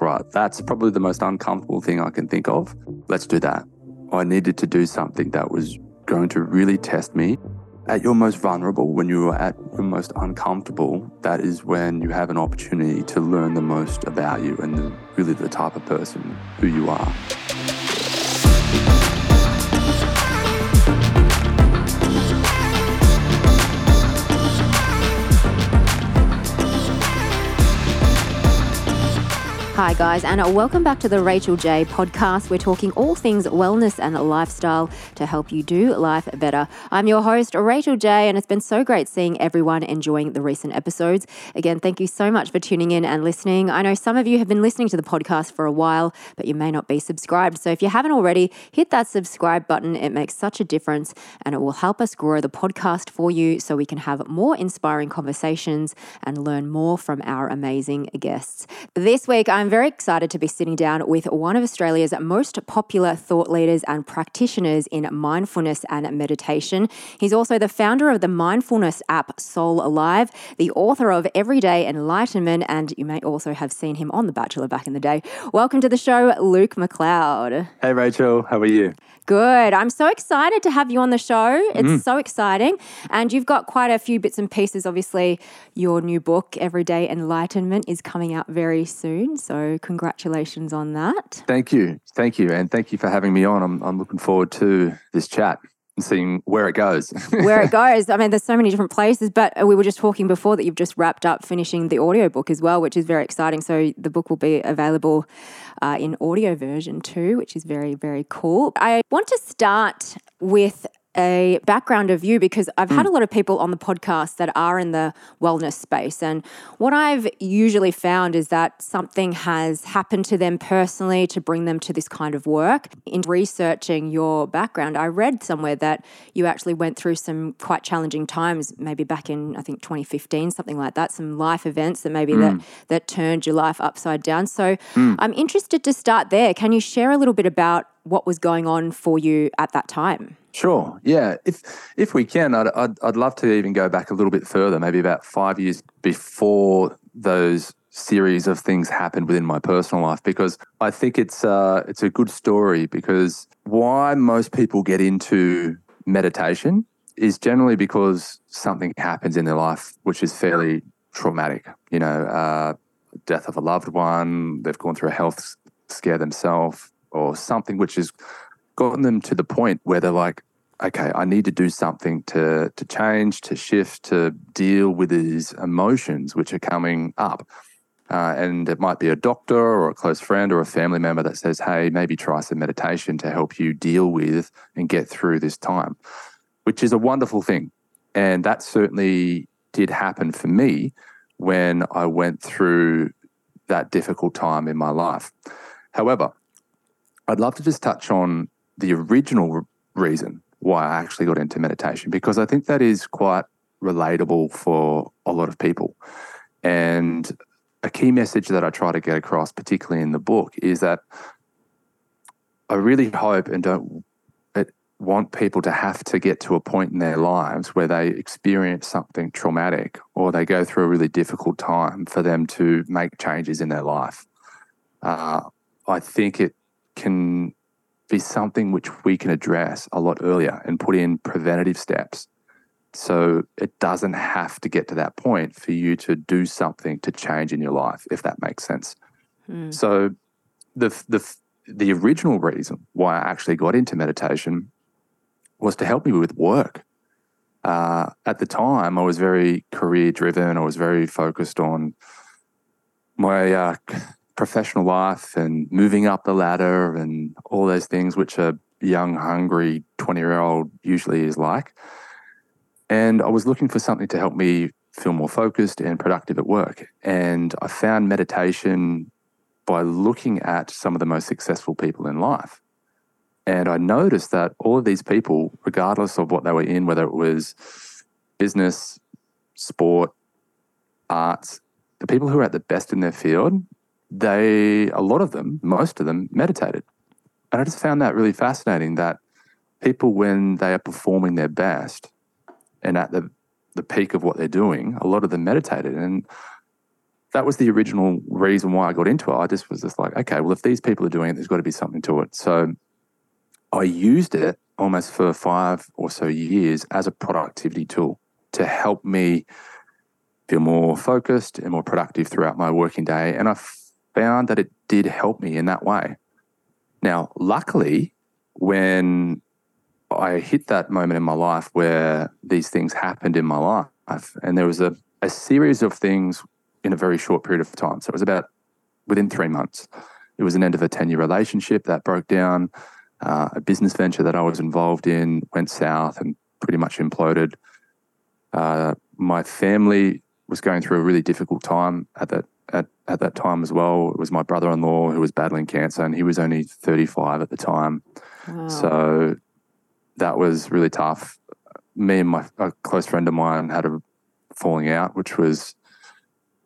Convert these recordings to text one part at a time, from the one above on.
right, that's probably the most uncomfortable thing I can think of. Let's do that. I needed to do something that was going to really test me. At your most vulnerable, when you are at your most uncomfortable, that is when you have an opportunity to learn the most about you and the, really the type of person who you are. Hi, guys, and welcome back to the Rachel Jay podcast. We're talking all things wellness and lifestyle to help you do life better. I'm your host, Rachel Jay, and it's been so great seeing everyone enjoying the recent episodes. Again, thank you so much for tuning in and listening. I know some of you have been listening to the podcast for a while, but you may not be subscribed. So if you haven't already, hit that subscribe button. It makes such a difference and it will help us grow the podcast for you so we can have more inspiring conversations and learn more from our amazing guests. This week, I'm very excited to be sitting down with one of Australia's most popular thought leaders and practitioners in mindfulness and meditation. He's also the founder of the mindfulness app Soul Alive, the author of Everyday Enlightenment, and you may also have seen him on The Bachelor back in the day. Welcome to the show, Luke McLeod. Hey, Rachel, how are you? Good. I'm so excited to have you on the show. It's mm. so exciting. And you've got quite a few bits and pieces. Obviously, your new book, Everyday Enlightenment, is coming out very soon. So, congratulations on that. Thank you. Thank you. And thank you for having me on. I'm, I'm looking forward to this chat seeing where it goes. where it goes. I mean, there's so many different places, but we were just talking before that you've just wrapped up finishing the audiobook as well, which is very exciting. So the book will be available uh, in audio version too, which is very, very cool. I want to start with a background of you because I've had hmm. a lot of people on the podcast that are in the wellness space. And what I've usually found is that something has happened to them personally to bring them to this kind of work. In researching your background, I read somewhere that you actually went through some quite challenging times, maybe back in, I think, 2015, something like that, some life events that maybe mm. that, that turned your life upside down. So mm. I'm interested to start there. Can you share a little bit about what was going on for you at that time? Sure. Yeah. If if we can, I'd, I'd, I'd love to even go back a little bit further, maybe about five years before those series of things happened within my personal life, because I think it's uh, it's a good story. Because why most people get into meditation is generally because something happens in their life which is fairly traumatic. You know, uh, death of a loved one, they've gone through a health scare themselves, or something which has gotten them to the point where they're like, okay, I need to do something to to change, to shift, to deal with these emotions which are coming up. Uh, and it might be a doctor or a close friend or a family member that says, hey, maybe try some meditation to help you deal with and get through this time, which is a wonderful thing. And that certainly did happen for me when I went through that difficult time in my life. However, I'd love to just touch on the original reason why I actually got into meditation because I think that is quite relatable for a lot of people. And a key message that I try to get across, particularly in the book, is that I really hope and don't want people to have to get to a point in their lives where they experience something traumatic or they go through a really difficult time for them to make changes in their life. Uh, I think it can be something which we can address a lot earlier and put in preventative steps. So it doesn't have to get to that point for you to do something to change in your life, if that makes sense. Hmm. So the the the original reason why I actually got into meditation was to help me with work. Uh, at the time, I was very career driven. I was very focused on my uh, professional life and moving up the ladder and all those things which a young, hungry 20 year old usually is like. And I was looking for something to help me feel more focused and productive at work. And I found meditation by looking at some of the most successful people in life. And I noticed that all of these people, regardless of what they were in, whether it was business, sport, arts, the people who are at the best in their field they, a lot of them, most of them, meditated. And I just found that really fascinating that people, when they are performing their best and at the, the peak of what they're doing, a lot of them meditated. And that was the original reason why I got into it. I just was just like, okay, well, if these people are doing it, there's got to be something to it. So I used it almost for five or so years as a productivity tool to help me feel more focused and more productive throughout my working day. And I found that it did help me in that way. Now, luckily, when I hit that moment in my life where these things happened in my life, and there was a, a series of things in a very short period of time. So it was about within three months. It was an end of a 10 year relationship that broke down. Uh, a business venture that I was involved in went south and pretty much imploded. Uh, my family was going through a really difficult time at that at, at that time as well. It was my brother in law who was battling cancer, and he was only 35 at the time. Wow. So that was really tough. Me and my a close friend of mine had a falling out, which was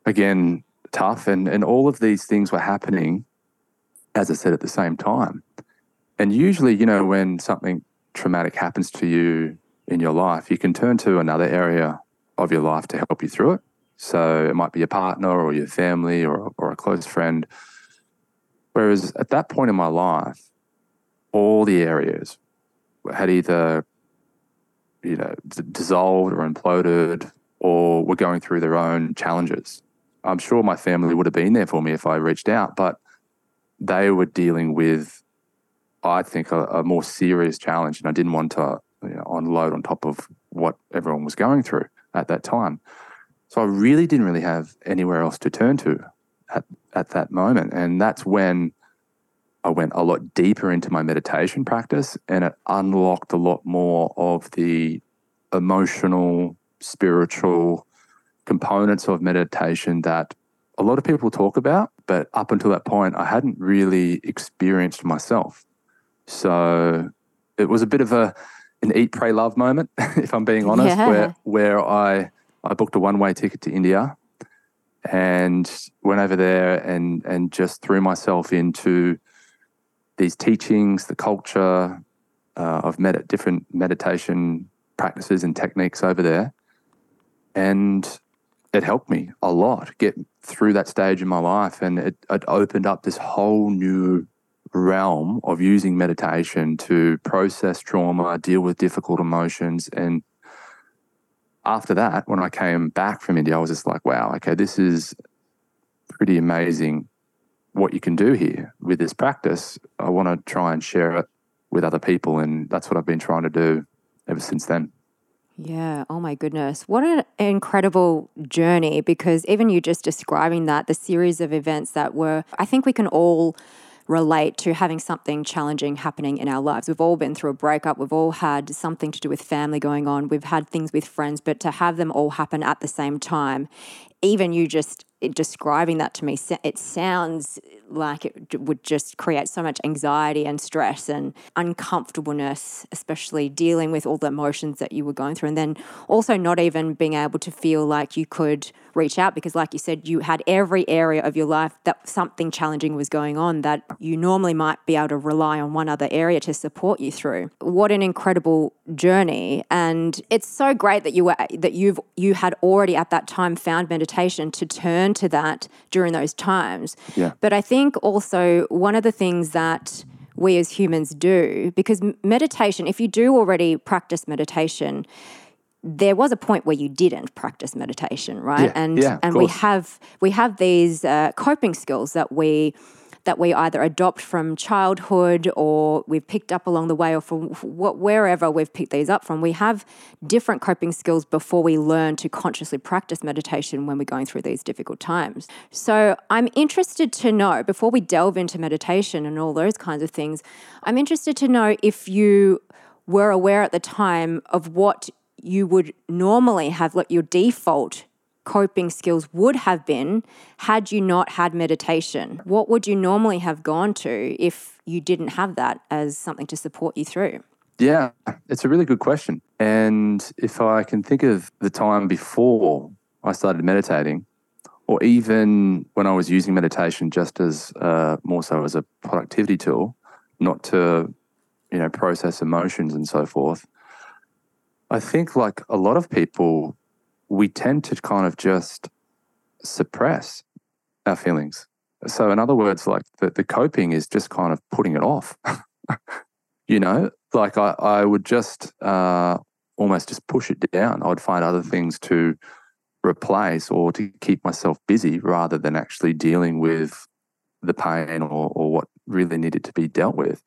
again tough, and and all of these things were happening, as I said, at the same time. And usually, you know, when something traumatic happens to you in your life, you can turn to another area of your life to help you through it. So it might be your partner or your family or, or a close friend. Whereas at that point in my life, all the areas had either you know dissolved or imploded or were going through their own challenges. I'm sure my family would have been there for me if I reached out, but they were dealing with, I think, a, a more serious challenge, and I didn't want to you know, unload on top of what everyone was going through at that time. So I really didn't really have anywhere else to turn to at, at that moment. And that's when I went a lot deeper into my meditation practice and it unlocked a lot more of the emotional, spiritual components of meditation that a lot of people talk about, but up until that point, I hadn't really experienced myself. So it was a bit of a an eat, pray, love moment, if I'm being honest, yeah. where where I I booked a one way ticket to India and went over there and and just threw myself into these teachings, the culture uh, of med- different meditation practices and techniques over there. And it helped me a lot get through that stage in my life. And it, it opened up this whole new realm of using meditation to process trauma, deal with difficult emotions. And after that, when I came back from India, I was just like, wow, okay, this is pretty amazing what you can do here with this practice. I want to try and share it with other people. And that's what I've been trying to do ever since then. Yeah. Oh my goodness. What an incredible journey because even you just describing that, the series of events that were, I think we can all relate to having something challenging happening in our lives. We've all been through a breakup, we've all had something to do with family going on, we've had things with friends, but to have them all happen at the same time, even you just describing that to me, it sounds like it would just create so much anxiety and stress and uncomfortableness, especially dealing with all the emotions that you were going through. And then also not even being able to feel like you could reach out because, like you said, you had every area of your life that something challenging was going on that you normally might be able to rely on one other area to support you through. What an incredible journey. And it's so great that you were that you've you had already at that time found meditation to turn to that during those times. Yeah. But I think also one of the things that we as humans do, because meditation, if you do already practice meditation, there was a point where you didn't practice meditation, right? Yeah, and yeah, and we have we have these uh, coping skills that we that we either adopt from childhood or we've picked up along the way or from wherever we've picked these up from. We have different coping skills before we learn to consciously practice meditation when we're going through these difficult times. So I'm interested to know, before we delve into meditation and all those kinds of things, I'm interested to know if you were aware at the time of what you would normally have, like your default coping skills would have been had you not had meditation? What would you normally have gone to if you didn't have that as something to support you through? Yeah, it's a really good question. And if I can think of the time before I started meditating, or even when I was using meditation just as uh, more so as a productivity tool, not to, you know, process emotions and so forth. I think like a lot of people we tend to kind of just suppress our feelings. So, in other words, like the, the coping is just kind of putting it off. you know, like I, I would just uh, almost just push it down. I'd find other things to replace or to keep myself busy rather than actually dealing with the pain or, or what really needed to be dealt with.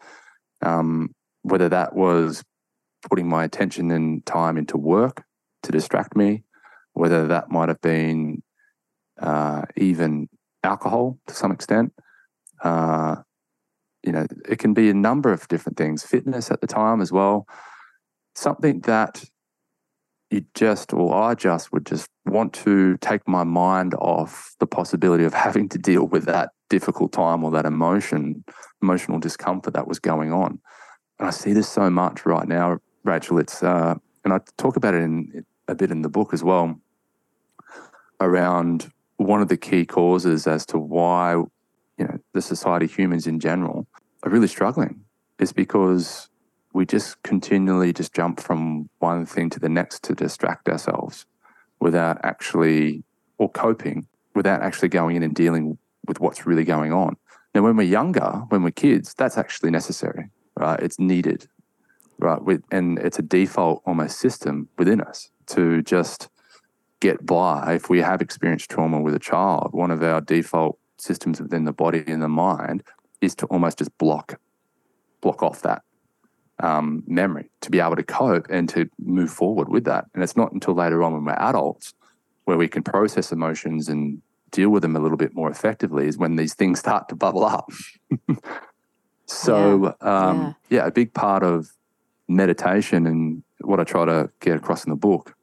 Um, whether that was putting my attention and time into work to distract me, whether that might have been uh, even alcohol to some extent. Uh, you know, it can be a number of different things, fitness at the time as well. Something that you just, or I just would just want to take my mind off the possibility of having to deal with that difficult time or that emotion, emotional discomfort that was going on. And I see this so much right now, Rachel. It's, uh, and I talk about it in a bit in the book as well around one of the key causes as to why you know the society humans in general are really struggling is because we just continually just jump from one thing to the next to distract ourselves without actually or coping without actually going in and dealing with what's really going on. Now when we're younger when we're kids that's actually necessary right? It's needed right? And it's a default almost system within us to just get by, if we have experienced trauma with a child, one of our default systems within the body and the mind is to almost just block block off that um, memory to be able to cope and to move forward with that. And it's not until later on when we're adults where we can process emotions and deal with them a little bit more effectively is when these things start to bubble up. so yeah. Um, yeah. yeah, a big part of meditation and what I try to get across in the book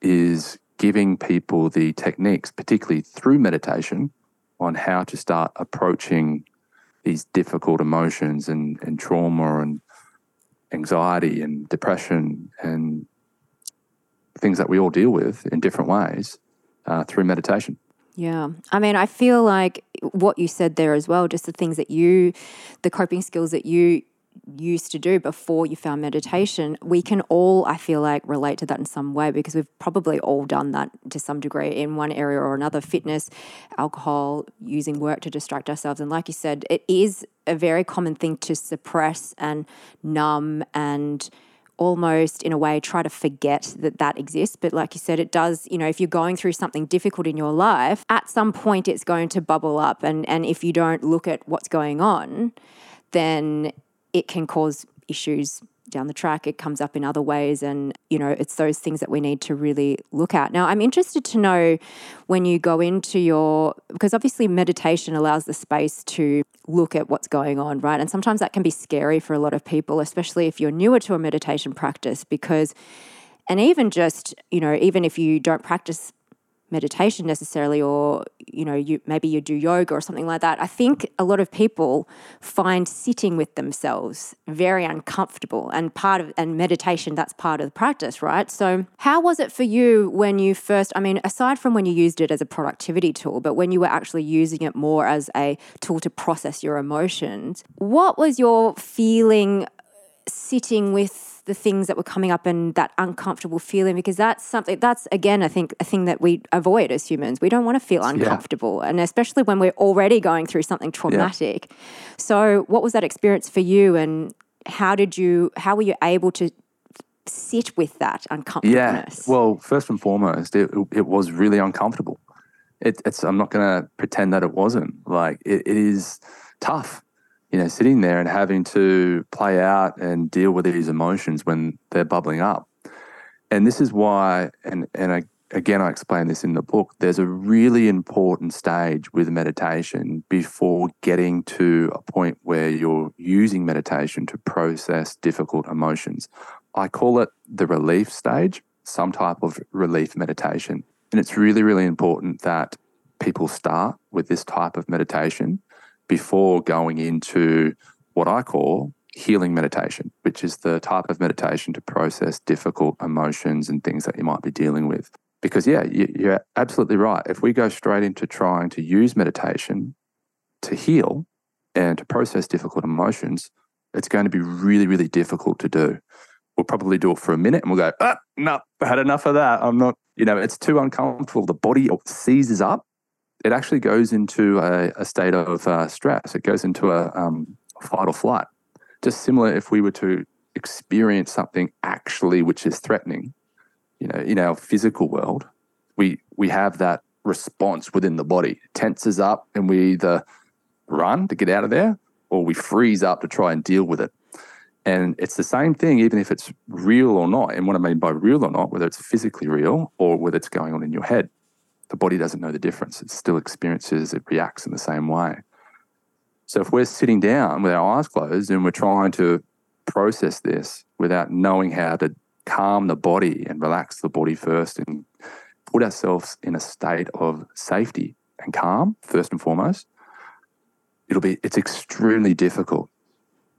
is giving people the techniques, particularly through meditation, on how to start approaching these difficult emotions and, and trauma and anxiety and depression and things that we all deal with in different ways uh, through meditation. Yeah. I mean, I feel like what you said there as well, just the things that you, the coping skills that you used to do before you found meditation, we can all, I feel like, relate to that in some way because we've probably all done that to some degree in one area or another. Fitness, alcohol, using work to distract ourselves. And like you said, it is a very common thing to suppress and numb and almost in a way try to forget that that exists. But like you said it does you know if you're going through something difficult in your life at some point it's going to bubble up. And and if you don't look at what's going on then it can cause issues down the track. It comes up in other ways. And, you know, it's those things that we need to really look at. Now, I'm interested to know when you go into your, because obviously meditation allows the space to look at what's going on, right? And sometimes that can be scary for a lot of people, especially if you're newer to a meditation practice, because, and even just, you know, even if you don't practice meditation necessarily or you know you maybe you do yoga or something like that. I think a lot of people find sitting with themselves very uncomfortable and part of and meditation that's part of the practice right? So how was it for you when you first i mean aside from when you used it as a productivity tool but when you were actually using it more as a tool to process your emotions what was your feeling sitting with the things that were coming up and that uncomfortable feeling because that's something that's again I think a thing that we avoid as humans. We don't want to feel uncomfortable yeah. and especially when we're already going through something traumatic. Yeah. So what was that experience for you and how did you how were you able to sit with that uncomfortableness? Yeah. Well, first and foremost, it, it was really uncomfortable. It, it's I'm not going to pretend that it wasn't. Like it, it is tough you know, sitting there and having to play out and deal with these emotions when they're bubbling up. And this is why, and, and I, again, I explain this in the book, there's a really important stage with meditation before getting to a point where you're using meditation to process difficult emotions. I call it the relief stage, some type of relief meditation. And it's really, really important that people start with this type of meditation before going into what I call healing meditation, which is the type of meditation to process difficult emotions and things that you might be dealing with. Because, yeah, you're absolutely right. If we go straight into trying to use meditation to heal and to process difficult emotions, it's going to be really, really difficult to do. We'll probably do it for a minute and we'll go, ah, no, I had enough of that. I'm not, you know, it's too uncomfortable. The body seizes up it actually goes into a, a state of uh, stress. It goes into a um, fight or flight. Just similar if we were to experience something actually which is threatening, you know, in our physical world, we we have that response within the body. It tenses up and we either run to get out of there or we freeze up to try and deal with it. And it's the same thing, even if it's real or not. And what I mean by real or not, whether it's physically real or whether it's going on in your head, the body doesn't know the difference. It still experiences, it reacts in the same way. So if we're sitting down with our eyes closed and we're trying to process this without knowing how to calm the body and relax the body first and put ourselves in a state of safety and calm, first and foremost, it'll be it's extremely difficult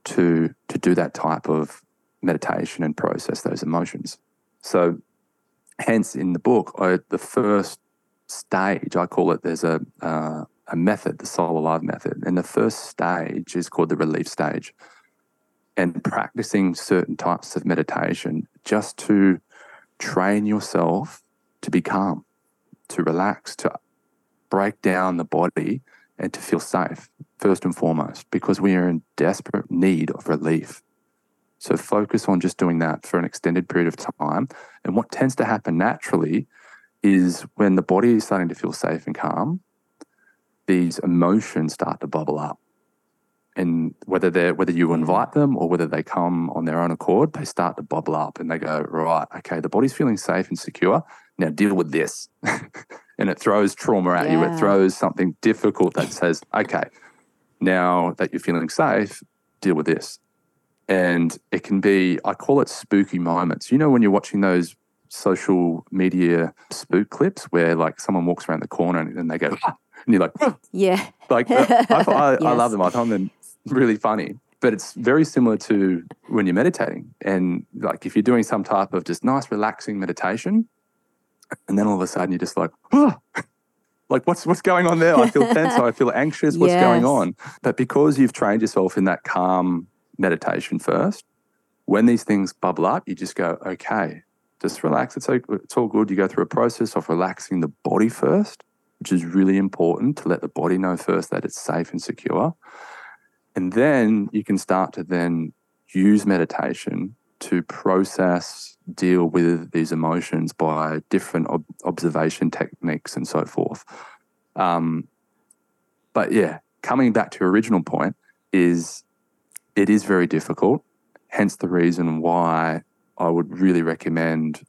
to to do that type of meditation and process those emotions. So, hence in the book, I, the first stage I call it. There's a uh, a method, the Soul Alive method, and the first stage is called the relief stage. And practicing certain types of meditation just to train yourself to be calm, to relax, to break down the body, and to feel safe first and foremost, because we are in desperate need of relief. So focus on just doing that for an extended period of time. And what tends to happen naturally is when the body is starting to feel safe and calm, these emotions start to bubble up. And whether they whether you hmm. invite them or whether they come on their own accord, they start to bubble up and they go, right, okay, the body's feeling safe and secure. Now deal with this. and it throws trauma at yeah. you. It throws something difficult that says, okay, now that you're feeling safe, deal with this. And it can be, I call it spooky moments. You know, when you're watching those social media spook clips where like someone walks around the corner and, and they go, ah, and you're like, ah. yeah. Like, I, I, yes. I love them. I find them really funny. But it's very similar to when you're meditating. And like if you're doing some type of just nice, relaxing meditation, and then all of a sudden you're just like, ah, like what's what's going on there? I feel tense, I feel anxious, what's yes. going on? But because you've trained yourself in that calm meditation first, when these things bubble up, you just go, okay, just relax. It's, it's all good. You go through a process of relaxing the body first, which is really important to let the body know first that it's safe and secure. And then you can start to then use meditation to process, deal with these emotions by different ob- observation techniques and so forth. Um, but yeah, coming back to your original point is it is very difficult. Hence the reason why I would really recommend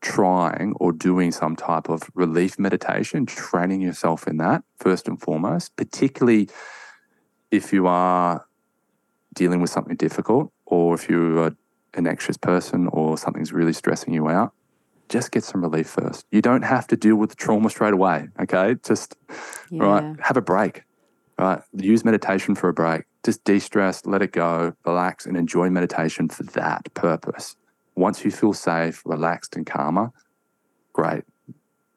trying or doing some type of relief meditation, training yourself in that first and foremost, particularly if you are dealing with something difficult or if you are an anxious person or something's really stressing you out, just get some relief first. You don't have to deal with the trauma straight away. Okay. Just, yeah. right, have a break, right? Use meditation for a break. Just de stress, let it go, relax, and enjoy meditation for that purpose. Once you feel safe, relaxed, and calmer, great.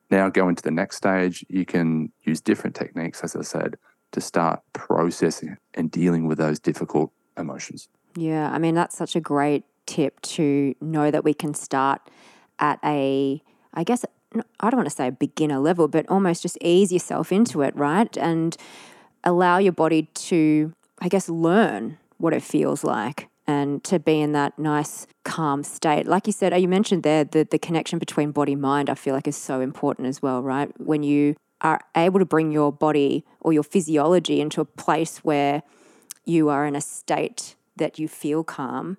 Now go into the next stage. You can use different techniques, as I said, to start processing and dealing with those difficult emotions. Yeah, I mean, that's such a great tip to know that we can start at a, I guess, I don't want to say a beginner level, but almost just ease yourself into it, right? And allow your body to, I guess, learn what it feels like and to be in that nice calm state like you said uh, you mentioned there the, the connection between body mind i feel like is so important as well right when you are able to bring your body or your physiology into a place where you are in a state that you feel calm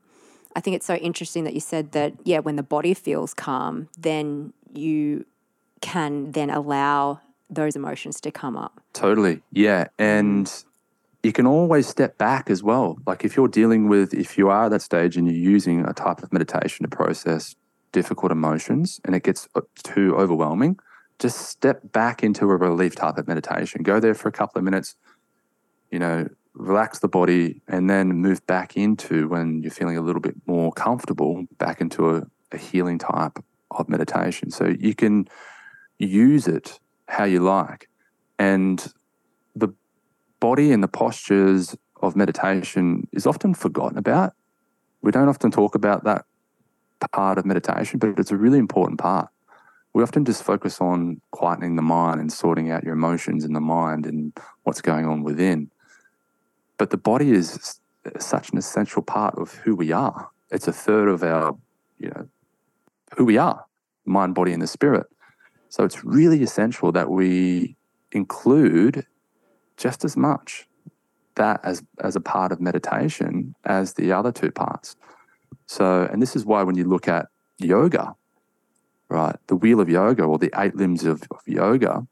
I think it's so interesting that you said that, yeah, when the body feels calm, then you can then allow those emotions to come up. Totally. Yeah. And you can always step back as well. Like if you're dealing with, if you are at that stage and you're using a type of meditation to process difficult emotions and it gets uh, too overwhelming, just step back into a relief type of meditation. Go there for a couple of minutes, you know, relax the body and then move back into when you're feeling a little bit more comfortable back into a, a healing type of meditation so you can use it how you like and body and the postures of meditation is often forgotten about we don't often talk about that part of meditation but it's a really important part we often just focus on quietening the mind and sorting out your emotions in the mind and what's going on within. But the body is such an essential part of who we are. It's a third of our, you know, who we are, mind, body, and the spirit. So it's really essential that we include just as much that as as a part of meditation as the other two parts. So, and this is why when you look at yoga, right, the wheel of yoga or the eight limbs of, of yoga,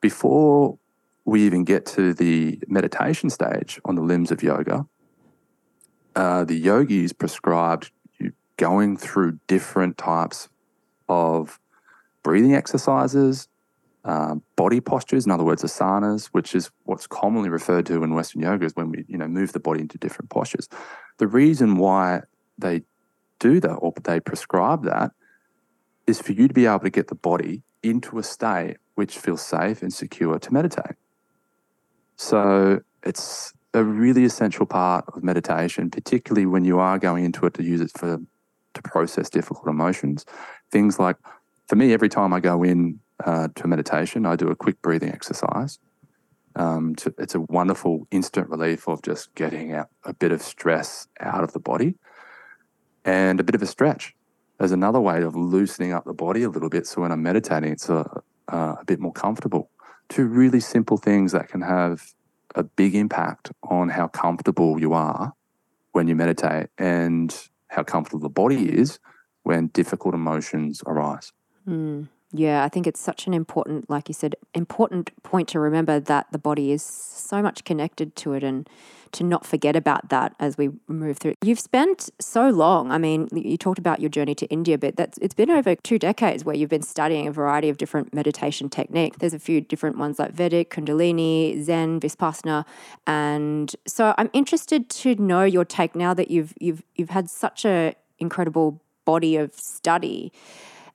before we even get to the meditation stage on the limbs of yoga, uh, the yogis prescribed you going through different types of breathing exercises, uh, body postures, in other words, asanas, which is what's commonly referred to in Western yoga, is when we you know move the body into different postures. The reason why they do that or they prescribe that is for you to be able to get the body into a state which feels safe and secure to meditate. So it's a really essential part of meditation, particularly when you are going into it to use it for to process difficult emotions. Things like, for me, every time I go in uh, to meditation, I do a quick breathing exercise. Um, to, it's a wonderful instant relief of just getting out a bit of stress out of the body and a bit of a stretch There's another way of loosening up the body a little bit. So when I'm meditating, it's a, uh, a bit more comfortable. Two really simple things that can have a big impact on how comfortable you are when you meditate and how comfortable the body is when difficult emotions arise. Mm. Yeah, I think it's such an important, like you said, important point to remember that the body is so much connected to it and to not forget about that as we move through. You've spent so long. I mean, you talked about your journey to India, but that's it's been over two decades where you've been studying a variety of different meditation techniques. There's a few different ones like Vedic, Kundalini, Zen, Vipassana, and so I'm interested to know your take now that you've you've you've had such a incredible body of study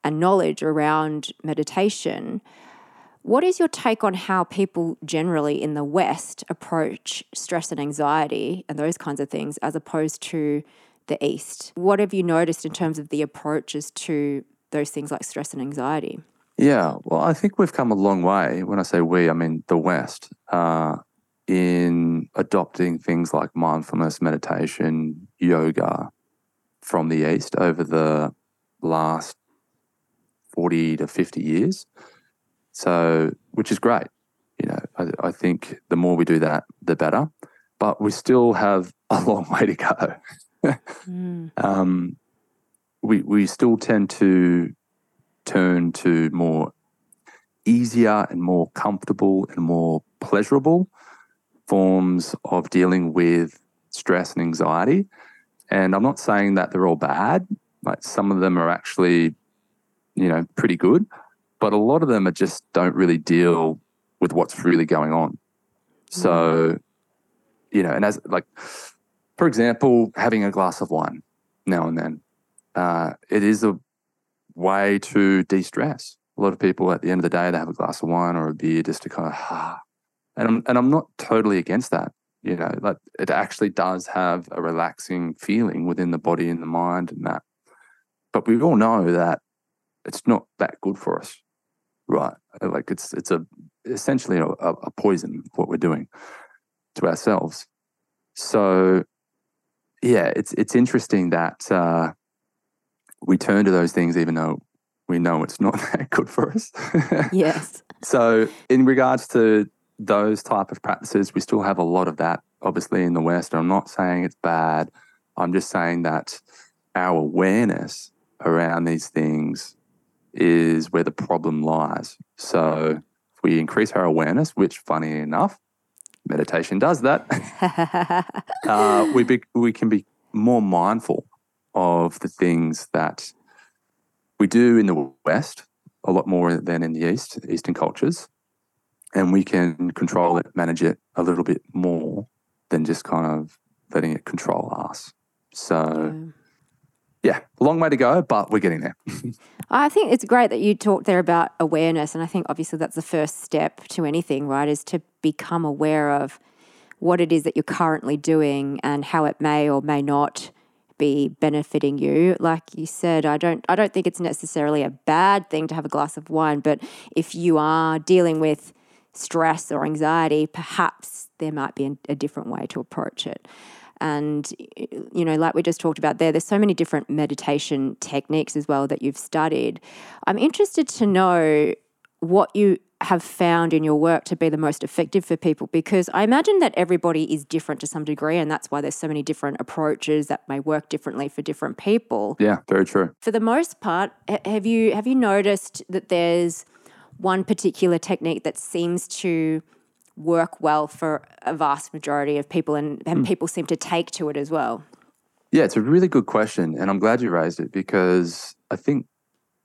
and knowledge around meditation. What is your take on how people generally in the West approach stress and anxiety and those kinds of things as opposed to the East? What have you noticed in terms of the approaches to those things like stress and anxiety? Yeah, well, I think we've come a long way. When I say we, I mean the West, uh, in adopting things like mindfulness, meditation, yoga from the East over the last 40 to 50 years. So, which is great. You know, I, I think the more we do that, the better. But we still have a long way to go. mm. um, we we still tend to turn to more easier and more comfortable and more pleasurable forms of dealing with stress and anxiety. And I'm not saying that they're all bad. Like some of them are actually you know, pretty good. But a lot of them are just don't really deal with what's really going on. So, you know, and as like, for example, having a glass of wine now and then, uh, it is a way to de stress. A lot of people at the end of the day, they have a glass of wine or a beer just to kind of, ah. And I'm, and I'm not totally against that. You know, like it actually does have a relaxing feeling within the body and the mind and that. But we all know that it's not that good for us, right? Like it's it's a essentially a, a poison what we're doing to ourselves. So yeah, it's it's interesting that uh, we turn to those things even though we know it's not that good for us. yes. So in regards to those type of practices, we still have a lot of that obviously in the West. I'm not saying it's bad. I'm just saying that our awareness around these things is where the problem lies. So if we increase our awareness, which funny enough, meditation does that, uh, we, be, we can be more mindful of the things that we do in the West a lot more than in the East, Eastern cultures. And we can control it, manage it a little bit more than just kind of letting it control us. So, yeah, long way to go, but we're getting there. I think it's great that you talked there about awareness. And I think obviously that's the first step to anything, right? Is to become aware of what it is that you're currently doing and how it may or may not be benefiting you. Like you said, I don't I don't think it's necessarily a bad thing to have a glass of wine, but if you are dealing with stress or anxiety, perhaps there might be a different way to approach it. And, you know, like we just talked about there, there's so many different meditation techniques as well that you've studied. I'm interested to know what you have found in your work to be the most effective for people because I imagine that everybody is different to some degree and that's why there's so many different approaches that may work differently for different people. Yeah, very true. For the most part, have you have you noticed that there's one particular technique that seems to work well for a vast majority of people and, and mm. people seem to take to it as well? Yeah, it's a really good question and I'm glad you raised it because I think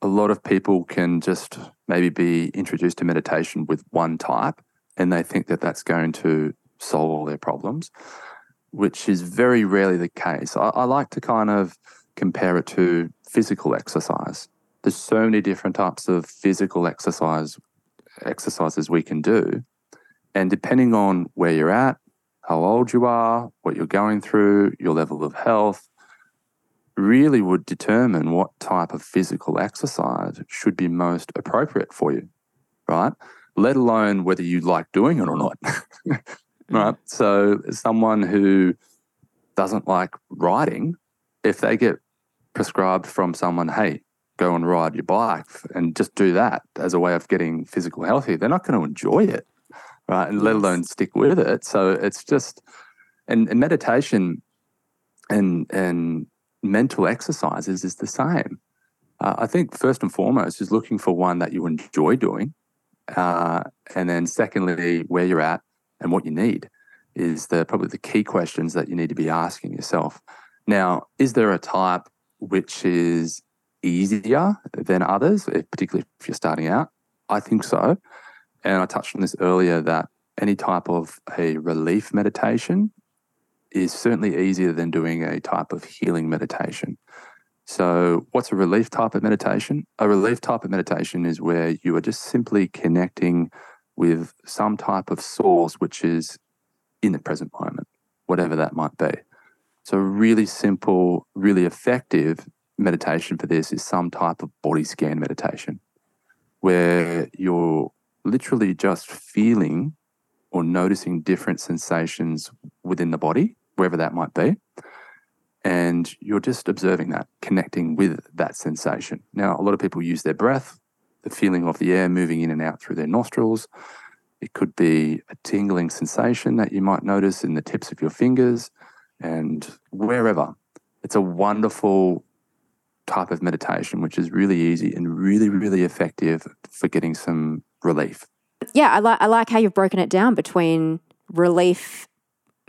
a lot of people can just maybe be introduced to meditation with one type and they think that that's going to solve all their problems, which is very rarely the case. I, I like to kind of compare it to physical exercise. There's so many different types of physical exercise exercises we can do. And depending on where you're at, how old you are, what you're going through, your level of health, really would determine what type of physical exercise should be most appropriate for you, right? Let alone whether you like doing it or not, mm-hmm. right? So, someone who doesn't like riding, if they get prescribed from someone, hey, go and ride your bike and just do that as a way of getting physical healthy, they're not going to enjoy it, right? And let alone stick with it. So, it's just, and, and meditation and, and, mental exercises is the same. Uh, I think first and foremost is looking for one that you enjoy doing. Uh, and then secondly, where you're at and what you need is the probably the key questions that you need to be asking yourself. Now, is there a type which is easier than others, if, particularly if you're starting out? I think so. And I touched on this earlier that any type of a relief meditation is certainly easier than doing a type of healing meditation. So, what's a relief type of meditation? A relief type of meditation is where you are just simply connecting with some type of source which is in the present moment, whatever that might be. So, really simple, really effective meditation for this is some type of body scan meditation where you're literally just feeling or noticing different sensations within the body wherever that might be. And you're just observing that, connecting with that sensation. Now, a lot of people use their breath, the feeling of the air moving in and out through their nostrils. It could be a tingling sensation that you might notice in the tips of your fingers and wherever. It's a wonderful type of meditation, which is really easy and really, really effective for getting some relief. Yeah, I like I like how you've broken it down between relief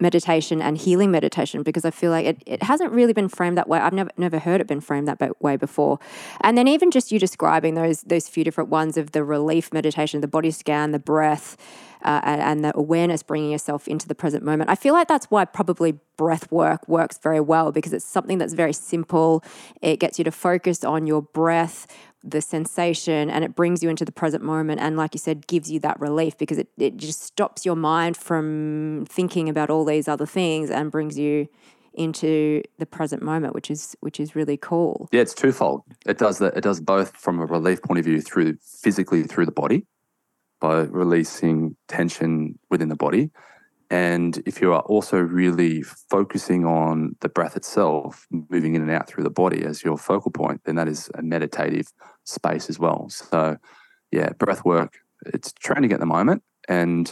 meditation and healing meditation because I feel like it, it hasn't really been framed that way. I've never never heard it been framed that way before. And then even just you describing those those few different ones of the relief meditation, the body scan, the breath, uh, and, and, the awareness, bringing yourself into the present moment. I feel like that's why probably breath work works very well because it's something that's very simple. It gets you to focus on your breath the sensation and it brings you into the present moment and like you said gives you that relief because it, it just stops your mind from thinking about all these other things and brings you into the present moment which is which is really cool. Yeah it's twofold. It does that it does both from a relief point of view through physically through the body by releasing tension within the body and if you are also really focusing on the breath itself, moving in and out through the body as your focal point, then that is a meditative space as well. So, yeah, breath work, it's trending at the moment, and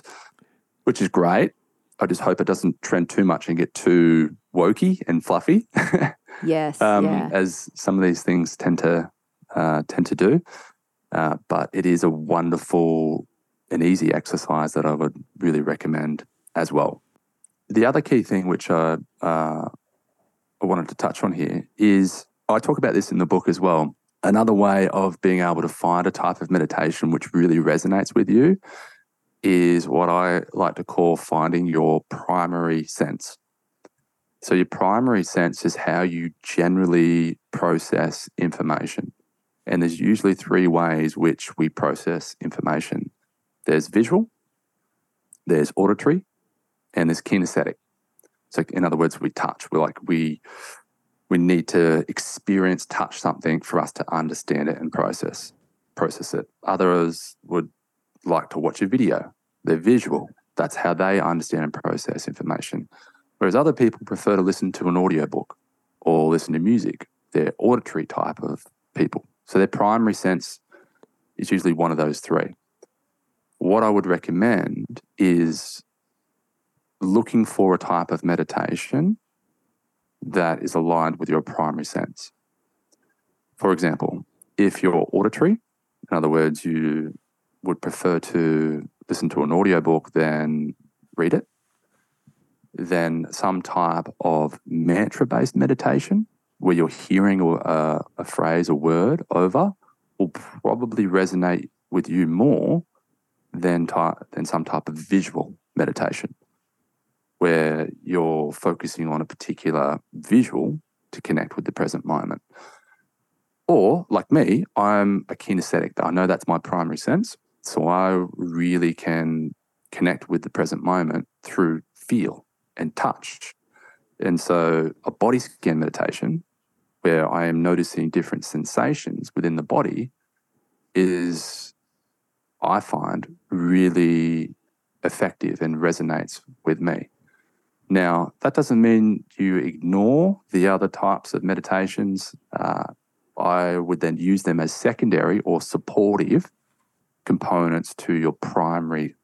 which is great. I just hope it doesn't trend too much and get too wokey and fluffy. yes, um, yeah. as some of these things tend to uh, tend to do. Uh, but it is a wonderful and easy exercise that I would really recommend as well. The other key thing which I, uh, I wanted to touch on here is I talk about this in the book as well. Another way of being able to find a type of meditation which really resonates with you is what I like to call finding your primary sense. So, your primary sense is how you generally process information. And there's usually three ways which we process information there's visual, there's auditory, and there's kinesthetic. So, in other words, we touch. We're like we we need to experience, touch something for us to understand it and process process it. Others would like to watch a video. They're visual. That's how they understand and process information. Whereas other people prefer to listen to an audiobook or listen to music. They're auditory type of people. So their primary sense is usually one of those three. What I would recommend is looking for a type of meditation that is aligned with your primary sense. For example, if you're auditory, in other words, you would prefer to listen to an audiobook than read it, then some type of mantra based meditation where you're hearing a, a phrase, a word over, will probably resonate with you more than, ty- than some type of visual meditation where you're focusing on a particular visual to connect with the present moment. Or, like me, I'm a kinesthetic. I know that's my primary sense. So I really can connect with the present moment through feel and touch. And so a body scan meditation, where I am noticing different sensations within the body, is, I find, really effective and resonates with me. Now, that doesn't mean you ignore the other types of meditations. Uh, I would then use them as secondary or supportive components to your primary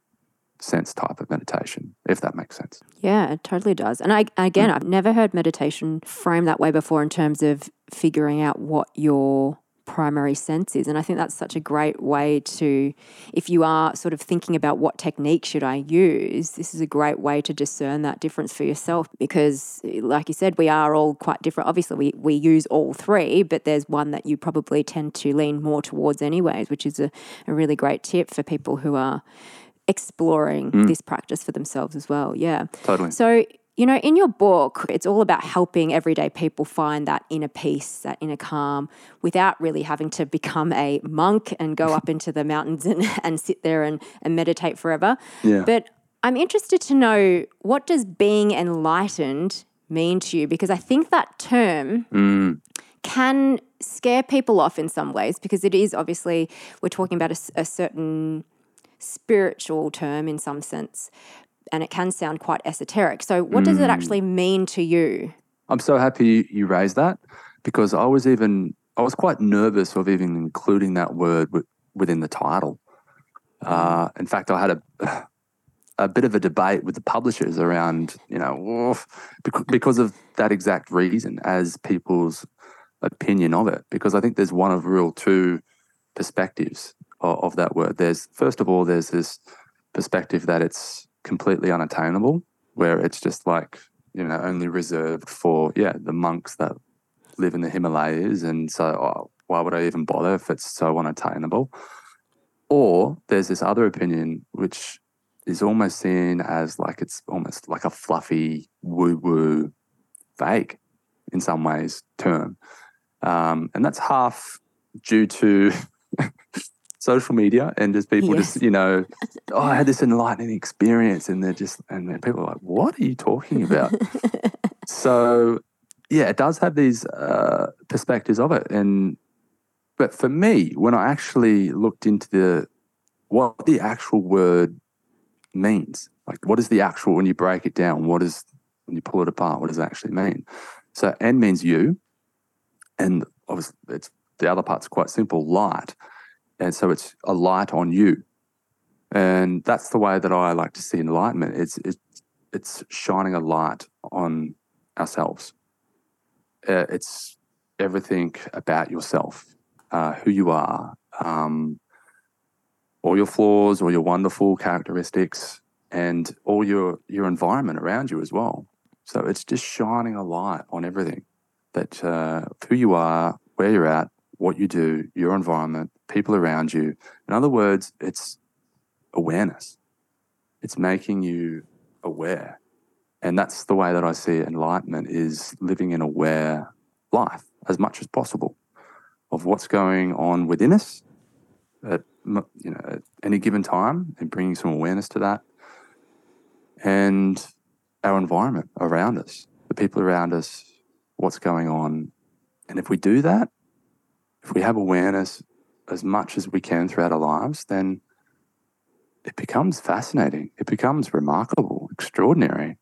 sense type of meditation, if that makes sense. Yeah, it totally does. And I again, mm. I've never heard meditation framed that way before in terms of figuring out what your primary senses. And I think that's such a great way to, if you are sort of thinking about what technique should I use, this is a great way to discern that difference for yourself because, like you said, we are all quite different. Obviously, we, we use all three, but there's one that you probably tend to lean more towards, anyways, which is a, a really great tip for people who are exploring mm. this practice for themselves as well. Yeah. Totally. So, you know, in your book, it's all about helping everyday people find that inner peace, that inner calm, without really having to become a monk and go up into the mountains and, and sit there and, and meditate forever. Yeah. But I'm interested to know what does being enlightened mean to you? Because I think that term mm. can scare people off in some ways because it is obviously, we're talking about a, a certain spiritual term in some sense and it can sound quite esoteric. So, what does it mm. actually mean to you? I'm so happy you raised that because I was even I was quite nervous of even including that word w- within the title. Uh, in fact, I had a a bit of a debate with the publishers around you know because of that exact reason as people's opinion of it because I think there's one of real two perspectives of, of that word. There's first of all there's this perspective that it's completely unattainable, where it's just like, you know, only reserved for, yeah, the monks that live in the Himalayas. And so, oh, why would I even bother if it's so unattainable? Or there's this other opinion, which is almost seen as like it's almost like a fluffy, woo woo, fake in some ways term. Um, and that's half due to social media and just people yes. just you know oh i had this enlightening experience and they're just and then people are like what are you talking about? So yeah it does have these uh, perspectives of it and but for me when i actually looked into the what the actual word means like what is the actual when you break it down what is when you pull it apart what does it actually mean? So n means you and obviously it's the other part's quite simple light and so it's a light on you. And that's the way that I like to see enlightenment. It's it's, it's shining a light on ourselves. Uh, it's everything about yourself, uh, who you are, um, all your flaws, all your wonderful characteristics, and all your your environment around you as well. So it's just shining a light on everything that uh, who you are, where you're at, what you do, your environment, people around you. In other words, it's awareness. It's making you aware. And that's the way that I see enlightenment is living an aware life as much as possible of what's going on within us at you know at any given time and bringing some awareness to that and our environment around us the people around us what's going on. And if we do that, if we have awareness as much as we can throughout our lives, then it becomes fascinating. It becomes remarkable, extraordinary,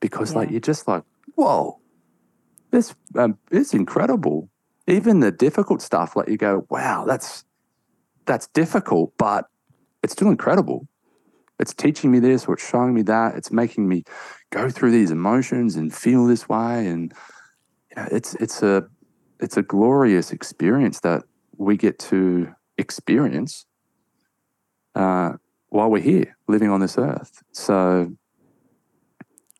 because Yeah. like you're just like, whoa, this um, it's incredible. Even the difficult stuff, like you go, wow, that's that's difficult, but it's still incredible. It's teaching me this, or it's showing me that. It's making me go through these emotions and feel this way, and you know, it's it's a it's a glorious experience that we get to experience uh, while we're here living on this earth. So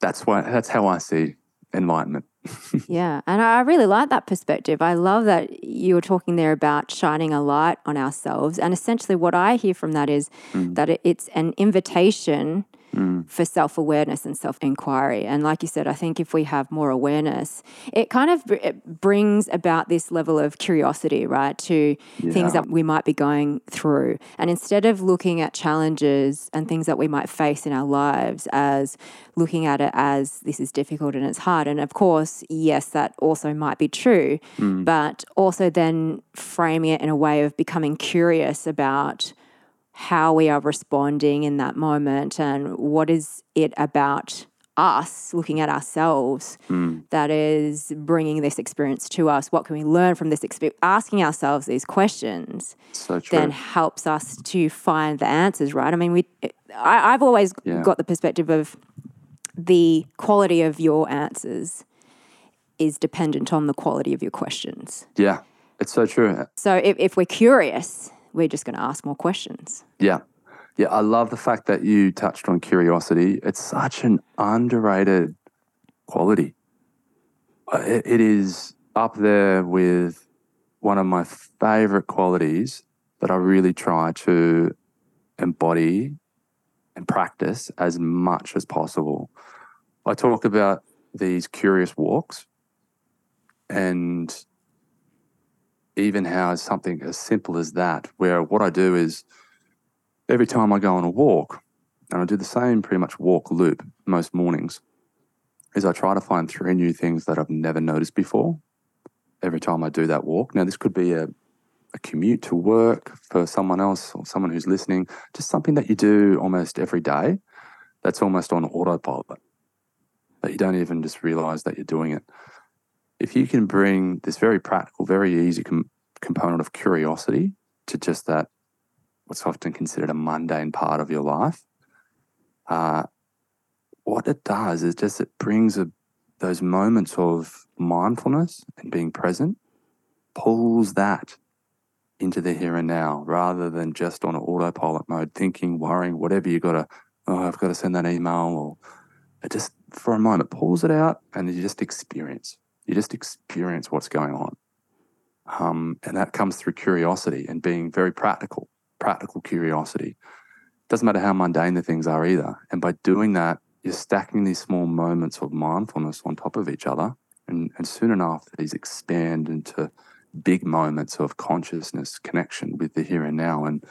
that's why that's how I see enlightenment. Yeah, and I really like that perspective. I love that you were talking there about shining a light on ourselves. And essentially, what I hear from that is that it- it's an invitation Mm. for self awareness and self inquiry. And like you said, I think if we have more awareness, it kind of br- it brings about this level of curiosity, right, to things that we might be going through. And instead of looking at challenges and things that we might face in our lives as looking at it as this is difficult and it's hard. And of course, yes, that also might be true, mm. but also then framing it in a way of becoming curious about how we are responding in that moment and what is it about us looking at ourselves hmm. that is bringing this experience to us? What can we learn from this experience asking ourselves these questions So then helps us to find the answers right? I mean we I, i've always Yeah. got the perspective of the quality of your answers is dependent on the quality of your questions. Yeah, it's so true. so if, if we're curious we're just going to ask more questions Yeah. Yeah. I love the fact that you touched on curiosity. It's such an underrated quality. Uh, It, it is up there with one of my favorite qualities that I really try to embody and practice as much as possible. I talk about these curious walks and even how something as simple as that, where what I do is every time I go on a walk, and I do the same pretty much walk loop most mornings, is I try to find three new things that I've never noticed before every time I do that walk. Now, this could be a, a commute to work for someone else or someone who's listening, just something that you do almost every day that's almost on autopilot, that you don't even just realize that you're doing it. If you can bring this very practical, very easy com- component of curiosity to just that what's often considered a mundane part of your life. Uh, what it does is just it brings a, those moments of mindfulness and being present, pulls that into the here and now rather than just on autopilot mode, thinking, worrying, whatever you got to, oh, I've got to send that email or it just for a moment pulls it out and you just experience. You just experience what's going on. Um, and that comes through curiosity and being very practical, practical curiosity. Doesn't matter how mundane the things are either. And by doing that, you're stacking these small moments of mindfulness on top of each other. And, and soon enough, these expand into big moments of consciousness, connection with the here and now. And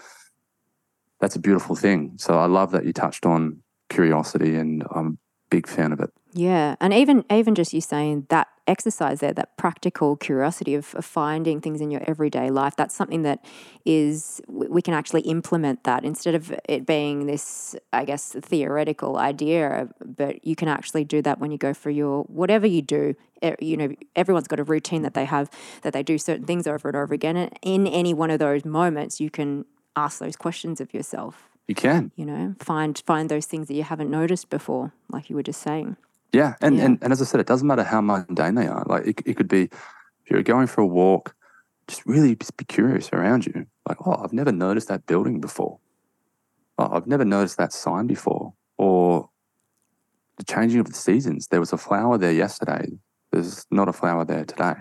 that's a beautiful thing. So I love that you touched on curiosity, and I'm a big fan of it. Yeah, and even even just you saying that exercise there, that practical curiosity of, of finding things in your everyday life, that's something that is we can actually implement that instead of it being this, I guess, theoretical idea. But you can actually do that when you go for your whatever you do. You know, everyone's got a routine that they have that they do certain things over and over again, and in any one of those moments, you can ask those questions of yourself. You can. You know, find find those things that you haven't noticed before, like you were just saying. Yeah. And, Yeah. And, and as I said, it doesn't matter how mundane they are. Like it, it could be if you're going for a walk, just really just be curious around you. Like, oh, I've never noticed that building before. Oh, I've never noticed that sign before. Or the changing of the seasons. There was a flower there yesterday. There's not a flower there today.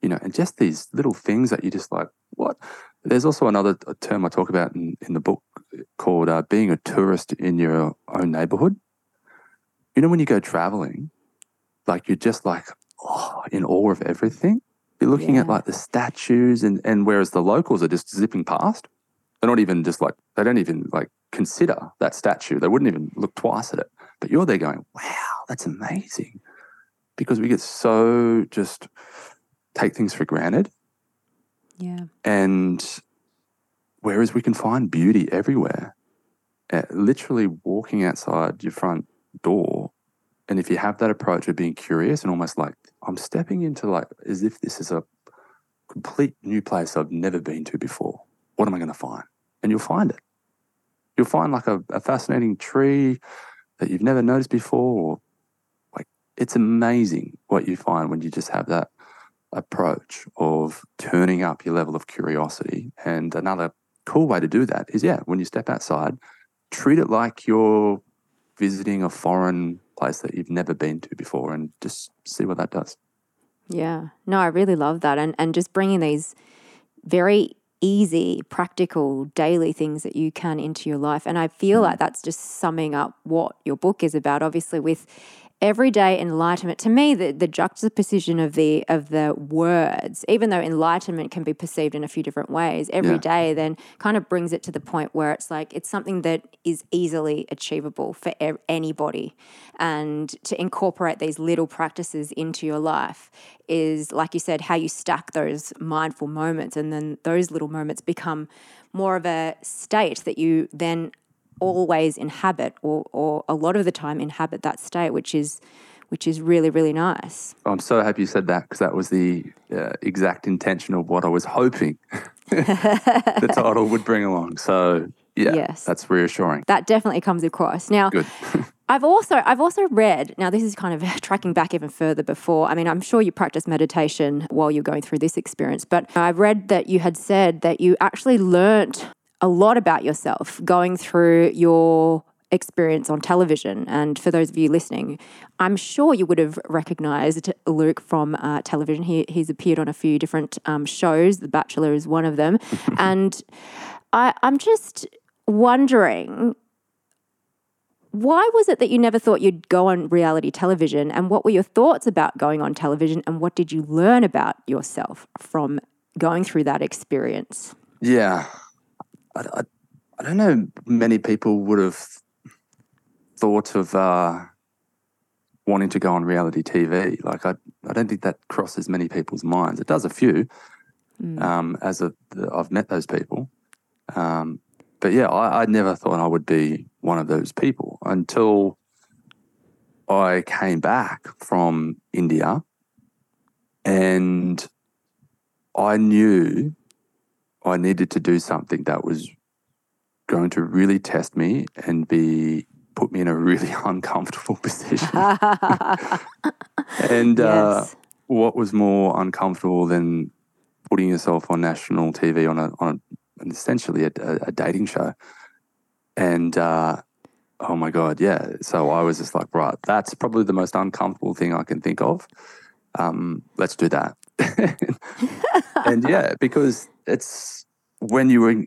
You know, and just these little things that you just like, what? There's also another term I talk about in, in the book called uh, being a tourist in your own neighborhood you know when you go traveling like you're just like oh, in awe of everything? You're looking at like the statues and and whereas the locals are just zipping past. They're not even just like they don't even like consider that statue. They wouldn't even look twice at it. But you're there going wow that's amazing. Because we get so just take things for granted. Yeah. And whereas we can find beauty everywhere, uh, literally walking outside your front door. And if you have that approach of being curious and almost like, I'm stepping into like as if this is a complete new place I've never been to before. What am I going to find? And you'll find it. You'll find like a, a fascinating tree that you've never noticed before. Or like it's amazing what you find when you just have that approach of turning up your level of curiosity. And another cool way to do that is yeah, when you step outside, treat it like you're visiting a foreign place that you've never been to before and just see what that does. Yeah. No, I really love that. And, and just bringing these very easy, practical, daily things that you can into your life. And I feel hmm. like that's just summing up what your book is about. Obviously, with everyday enlightenment. To me the, the juxtaposition of the of the words even though enlightenment can be perceived in a few different ways every Yeah. day then kind of brings it to the point where it's like it's something that is easily achievable for anybody. And to incorporate these little practices into your life is like you said how you stack those mindful moments. And then those little moments become more of a state that you then always inhabit or, or a lot of the time inhabit that state which is which is really really nice I'm so happy you said that because that was the uh, exact intention of what I was hoping the title would bring along. So yeah, Yes. that's reassuring. that definitely comes across now. I've also I've also read now this is kind of tracking back even further before. I mean, I'm sure you practice meditation while you're going through this experience, but I've read that you had said that you actually learnt a lot about yourself going through your experience on television. And for those of you listening, I'm sure you would have recognized Luke from uh, television. He, he's appeared on a few different um, shows. The Bachelor is one of them. and I, I'm just wondering why was it that you never thought you'd go on reality television? And what were your thoughts about going on television? And what did you learn about yourself from going through that experience? Yeah. I, I, I don't know many people would have thought of uh, wanting to go on reality TV. Like, I, I don't think that crosses many people's minds. It does a few, um, as a, the, I've met those people. Um, but yeah, I, I never thought I would be one of those people until I came back from India and I knew I needed to do something that was going to really test me and be put me in a really uncomfortable position. and uh, what was more uncomfortable than putting yourself on national TV on a on a, essentially a, a, a dating show? And uh, oh my god, yeah. So I was just like, right, that's probably the most uncomfortable thing I can think of. Um, let's do that. and yeah, because it's when you were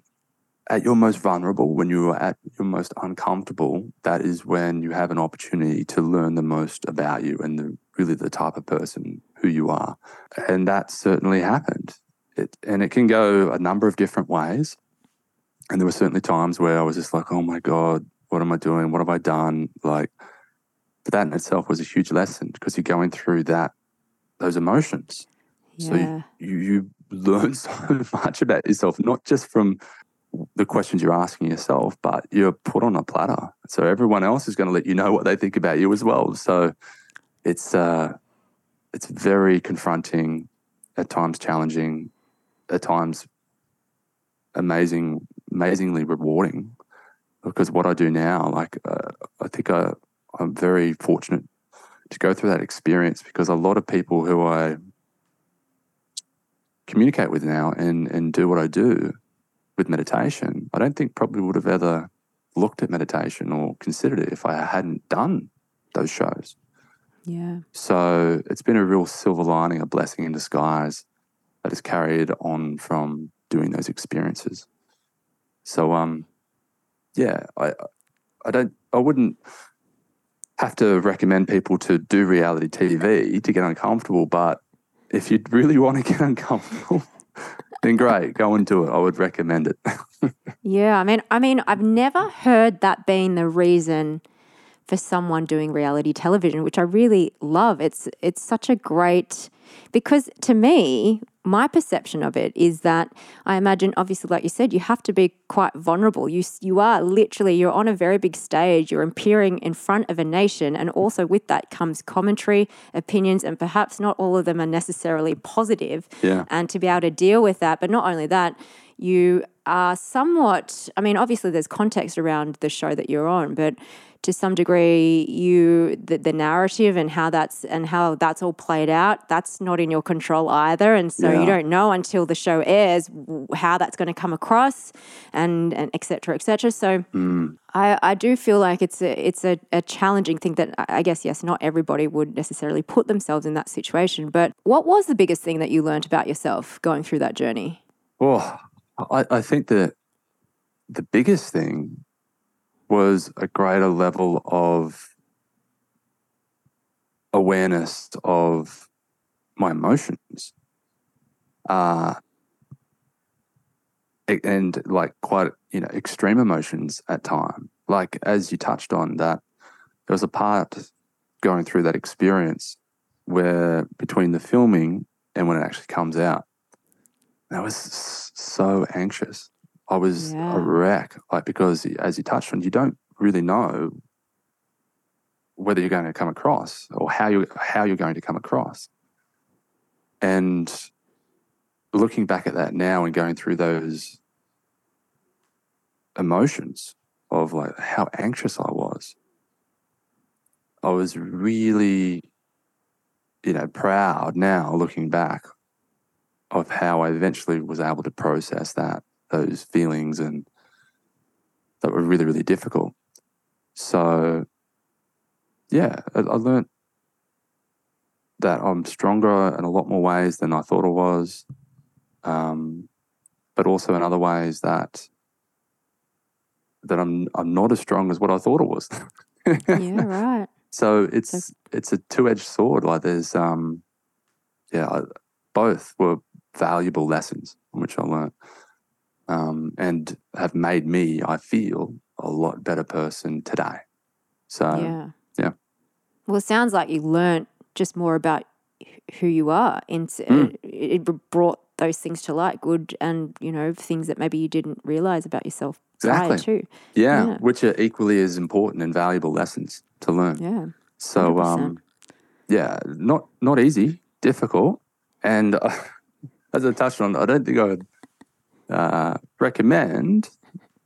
at your most vulnerable, when you are at your most uncomfortable, that is when you have an opportunity to learn the most about you and the, really the type of person who you are. And that certainly happened. It, and it can go a number of different ways. And there were certainly times where I was just like, oh my God, what am I doing? What have I done? Like, but that in itself was a huge lesson because you're going through that, those emotions. So yeah. you, you learn so much about yourself, not just from the questions you're asking yourself, but you're put on a platter. So everyone else is going to let you know what they think about you as well. So it's uh, it's very confronting, at times challenging, at times amazing, amazingly rewarding. Because what I do now, like uh, I think I, I'm very fortunate to go through that experience because a lot of people who I communicate with now and and do what I do with meditation, I don't think probably would have ever looked at meditation or considered it if I hadn't done those shows. Yeah. So it's been a real silver lining, a blessing in disguise that has carried on from doing those experiences. So um yeah, I I don't I wouldn't have to recommend people to do reality TV to get uncomfortable, but if you really want to get uncomfortable, then great, go and do it. I would recommend it. Yeah, I mean, I mean, I've never heard that being the reason for someone doing reality television, which I really love. It's it's such a great because to me, my perception of it is that I imagine, obviously, like you said, you have to be quite vulnerable. You you are literally you're on a very big stage. You're appearing in front of a nation, and also with that comes commentary, opinions, and perhaps not all of them are necessarily positive. Yeah. And to be able to deal with that, but not only that, you are somewhat. I mean, obviously, there's context around the show that you're on, but to some degree you the, the narrative and how that's and how that's all played out that's not in your control either. And so Yeah. you don't know until the show airs how that's going to come across and and et cetera et cetera. So mm. I, I do feel like it's a it's a, a challenging thing that I I guess yes not everybody would necessarily put themselves in that situation. But what was the biggest thing that you learned about yourself going through that journey? Oh, I, I think that the biggest thing was a greater level of awareness of my emotions. Uh, and like quite, you know, extreme emotions at time. Like as you touched on that, there was a part going through that experience where between the filming and when it actually comes out, I was so anxious. I was Yeah. a wreck, like because as you touched on, you don't really know whether you're going to come across or how you how you're going to come across. And looking back at that now and going through those emotions of like how anxious I was, I was really, you know, proud now looking back of how I eventually was able to process that, those feelings and that were really, really difficult. So yeah, I, I learned that I'm stronger in a lot more ways than I thought I was. Um, but also in other ways that that I'm I'm not as strong as what I thought I was. yeah right So it's it's a two edged sword. Like there's um, yeah, I, both were valuable lessons which I learned, um, and have made me, I feel, a lot better person today. So yeah. yeah. Well, it sounds like you learnt just more about who you are. And Mm. it it brought those things to light, good and, you know, things that maybe you didn't realize about yourself Exactly. to. yeah, Yeah. which are equally as important and valuable lessons to learn. Yeah. So 100%. um, yeah, not not easy, difficult, and uh, as I touched on, I don't think I would uh, recommend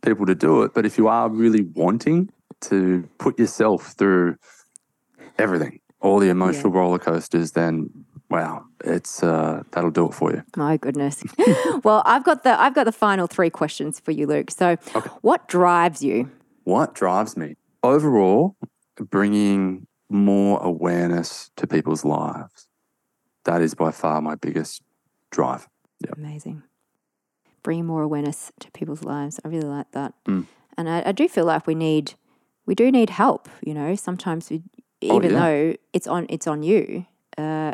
people to do it. But if you are really wanting to put yourself through everything, all the emotional roller coasters, then wow, it's uh, that'll do it for you. My goodness. well, I've got the I've got the final three questions for you, Luke. So, what drives you? What drives me overall? Bringing more awareness to people's lives. That is by far my biggest drive. Yeah. Amazing. Bring more awareness to people's lives. I really like that. Mm. And I, I do feel like we need, we do need help. You know, sometimes we, Oh, even yeah. though it's on, it's on you. Uh,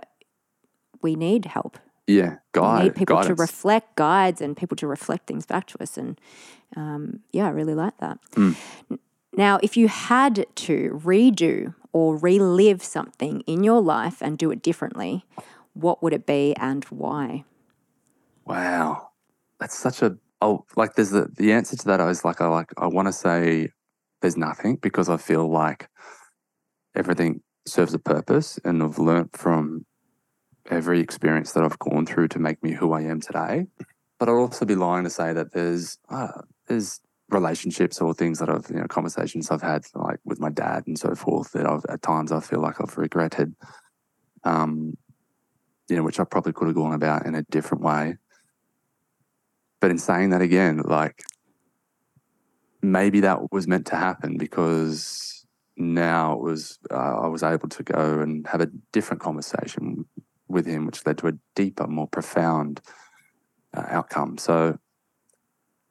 we need help. Yeah, We guide, need people to reflect, guides, and people to reflect things back to us. And um, yeah, I really like that. Mm. Now, if you had to redo or relive something in your life and do it differently, what would it be and why? Wow, that's such a oh like there's the the answer to that. I was like I like I want to say there's nothing because I feel like everything serves a purpose, and I've learnt from every experience that I've gone through to make me who I am today. But I'd also be lying to say that there's uh, there's relationships or things that I've you know conversations I've had like with my dad and so forth that I've at times I feel like I've regretted. Um, you know, which I probably could have gone about in a different way. But in saying that again, like maybe that was meant to happen because now it was uh, I was able to go and have a different conversation with him, which led to a deeper, more profound uh, outcome. So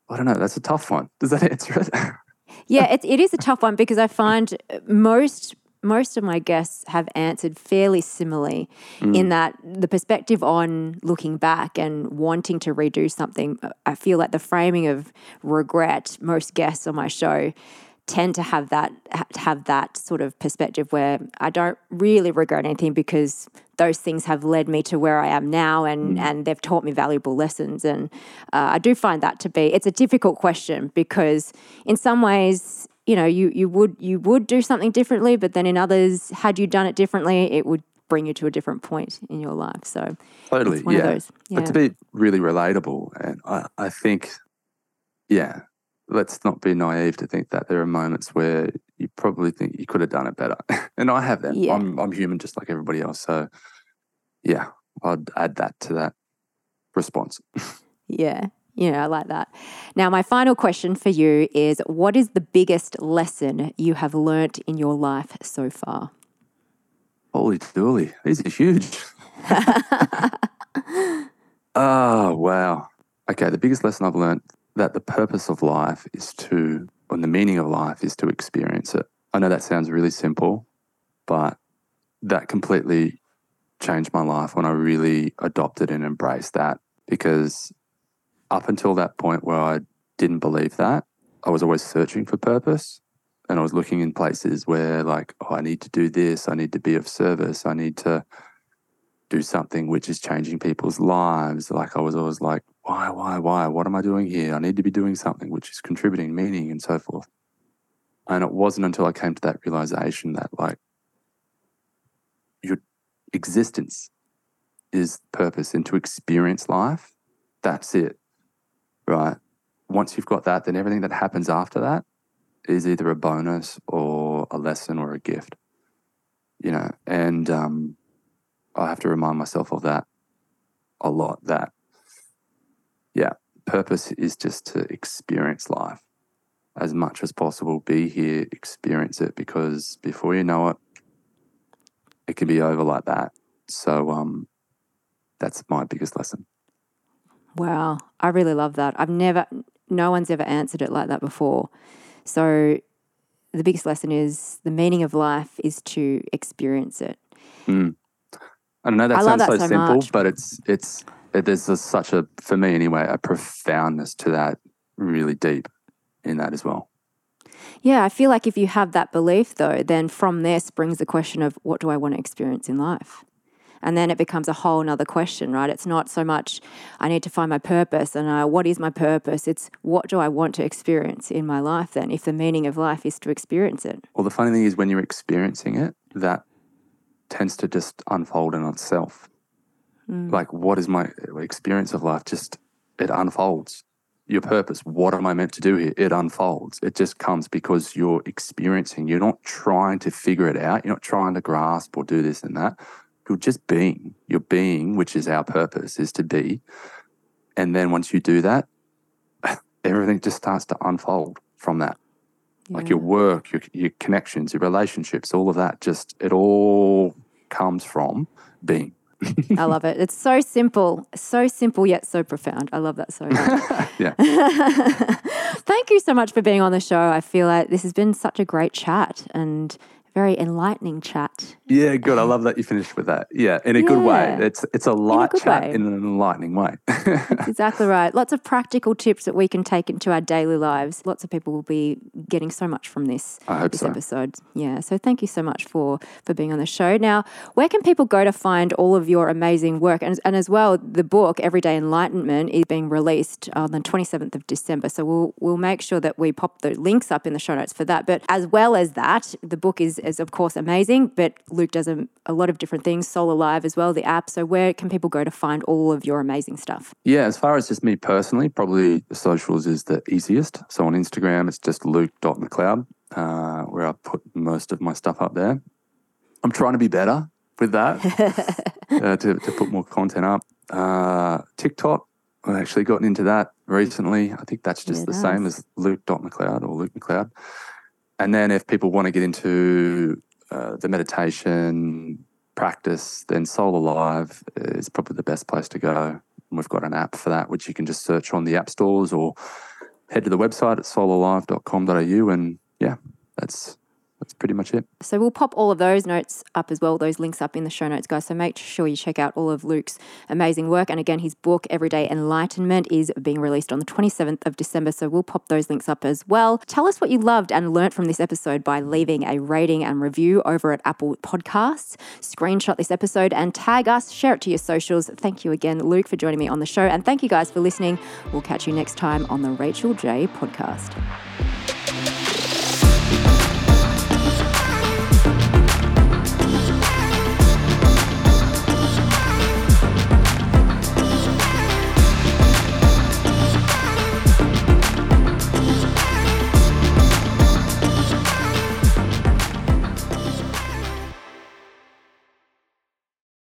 I don't know. That's a tough one. Does that answer it? Yeah, it, it is a tough one because I find most most of my guests have answered fairly similarly in that the perspective on looking back and wanting to redo something. I feel like the framing of regret, most guests on my show tend to have that have that sort of perspective where I don't really regret anything because those things have led me to where I am now and mm. and they've taught me valuable lessons and uh, I do find that to be it's a difficult question because in some ways you know you you would you would do something differently but then in others had you done it differently it would bring you to a different point in your life so totally yeah. yeah. but to be really relatable and I, I think yeah let's not be naive to think that there are moments where you probably think you could have done it better. and I have them. Yeah. I'm, I'm human just like everybody else. So, yeah, I'd add that to that response. yeah. Yeah, I like that. Now, my final question for you is what is the biggest lesson you have learnt in your life so far? Holy dooly. These are huge. oh, wow. Okay, the biggest lesson I've learned that the purpose of life is to, and the meaning of life is to experience it. I know that sounds really simple, but that completely changed my life when I really adopted and embraced that because up until that point where I didn't believe that, I was always searching for purpose and I was looking in places where like, oh, I need to do this, I need to be of service, I need to do something which is changing people's lives. Like I was always like, why, why, why? What am I doing here? I need to be doing something which is contributing meaning and so forth. And it wasn't until I came to that realization that like your existence is purpose and to experience life, that's it. Right. Once you've got that, then everything that happens after that is either a bonus or a lesson or a gift. You know, and um I have to remind myself of that a lot. That, yeah, purpose is just to experience life as much as possible. Be here, experience it, because before you know it, it can be over like that. So, um, that's my biggest lesson. Wow, I really love that. I've never, no one's ever answered it like that before. So, the biggest lesson is the meaning of life is to experience it. Mm. I know that I sounds so, so, simple, much. but it's it's it, there's a, such a for me anyway a profoundness to that, really deep in that as well. Yeah, I feel like if you have that belief though, then from there springs the question of what do I want to experience in life? And then it becomes a whole nother question, right? It's not so much I need to find my purpose and uh, what is my purpose. It's what do I want to experience in my life then, if the meaning of life is to experience it. Well, the funny thing is when you're experiencing it, that tends to just unfold in itself. Mm. Like, what is my experience of life? Just it unfolds. Your purpose, what am I meant to do here? It unfolds. It just comes because you're experiencing. You're not trying to figure it out. You're not trying to grasp or do this and that. You're just being. You're being, which is our purpose, is to be. And then once you do that, everything just starts to unfold from that yeah. like your work, your, your connections, your relationships, all of that. Just it all comes from being. I love it. It's so simple, so simple yet so profound. I love that so much. yeah. Thank you so much for being on the show. I feel like this has been such a great chat and very enlightening chat. Yeah, good. I um, love that you finished with that. Yeah, in a yeah. good way. It's it's a light in a chat way. in an enlightening way. Exactly right. Lots of practical tips that we can take into our daily lives. Lots of people will be getting so much from this, I hope this so. episode. Yeah. So thank you so much for for being on the show. Now, where can people go to find all of your amazing work? And, and as well, the book Everyday Enlightenment is being released on the 27th of December. So we'll we'll make sure that we pop the links up in the show notes for that. But as well as that, the book is is of course amazing, but Luke does a, a lot of different things, Soul Alive as well, the app. So where can people go to find all of your amazing stuff? Yeah, as far as just me personally, probably the socials is the easiest. So on Instagram, it's just luke.mcleod, uh, where I put most of my stuff up there. I'm trying to be better with that, uh, to, to put more content up. Uh, TikTok, I've actually gotten into that recently. I think that's just the same as luke.mcleod or Luke McLeod. And then if people want to get into uh, the meditation practice, then Soul Alive is probably the best place to go. And we've got an app for that, which you can just search on the app stores or head to the website at soulalive.com.au. And yeah, that's that's pretty much it. So we'll pop all of those notes up as well, those links up in the show notes, guys. So make sure you check out all of Luke's amazing work. And again, his book, Everyday Enlightenment, is being released on the 27th of December. So we'll pop those links up as well. Tell us what you loved and learnt from this episode by leaving a rating and review over at Apple Podcasts. Screenshot this episode and tag us, share it to your socials. Thank you again, Luke, for joining me on the show. And thank you guys for listening. We'll catch you next time on the Rachel Jay podcast.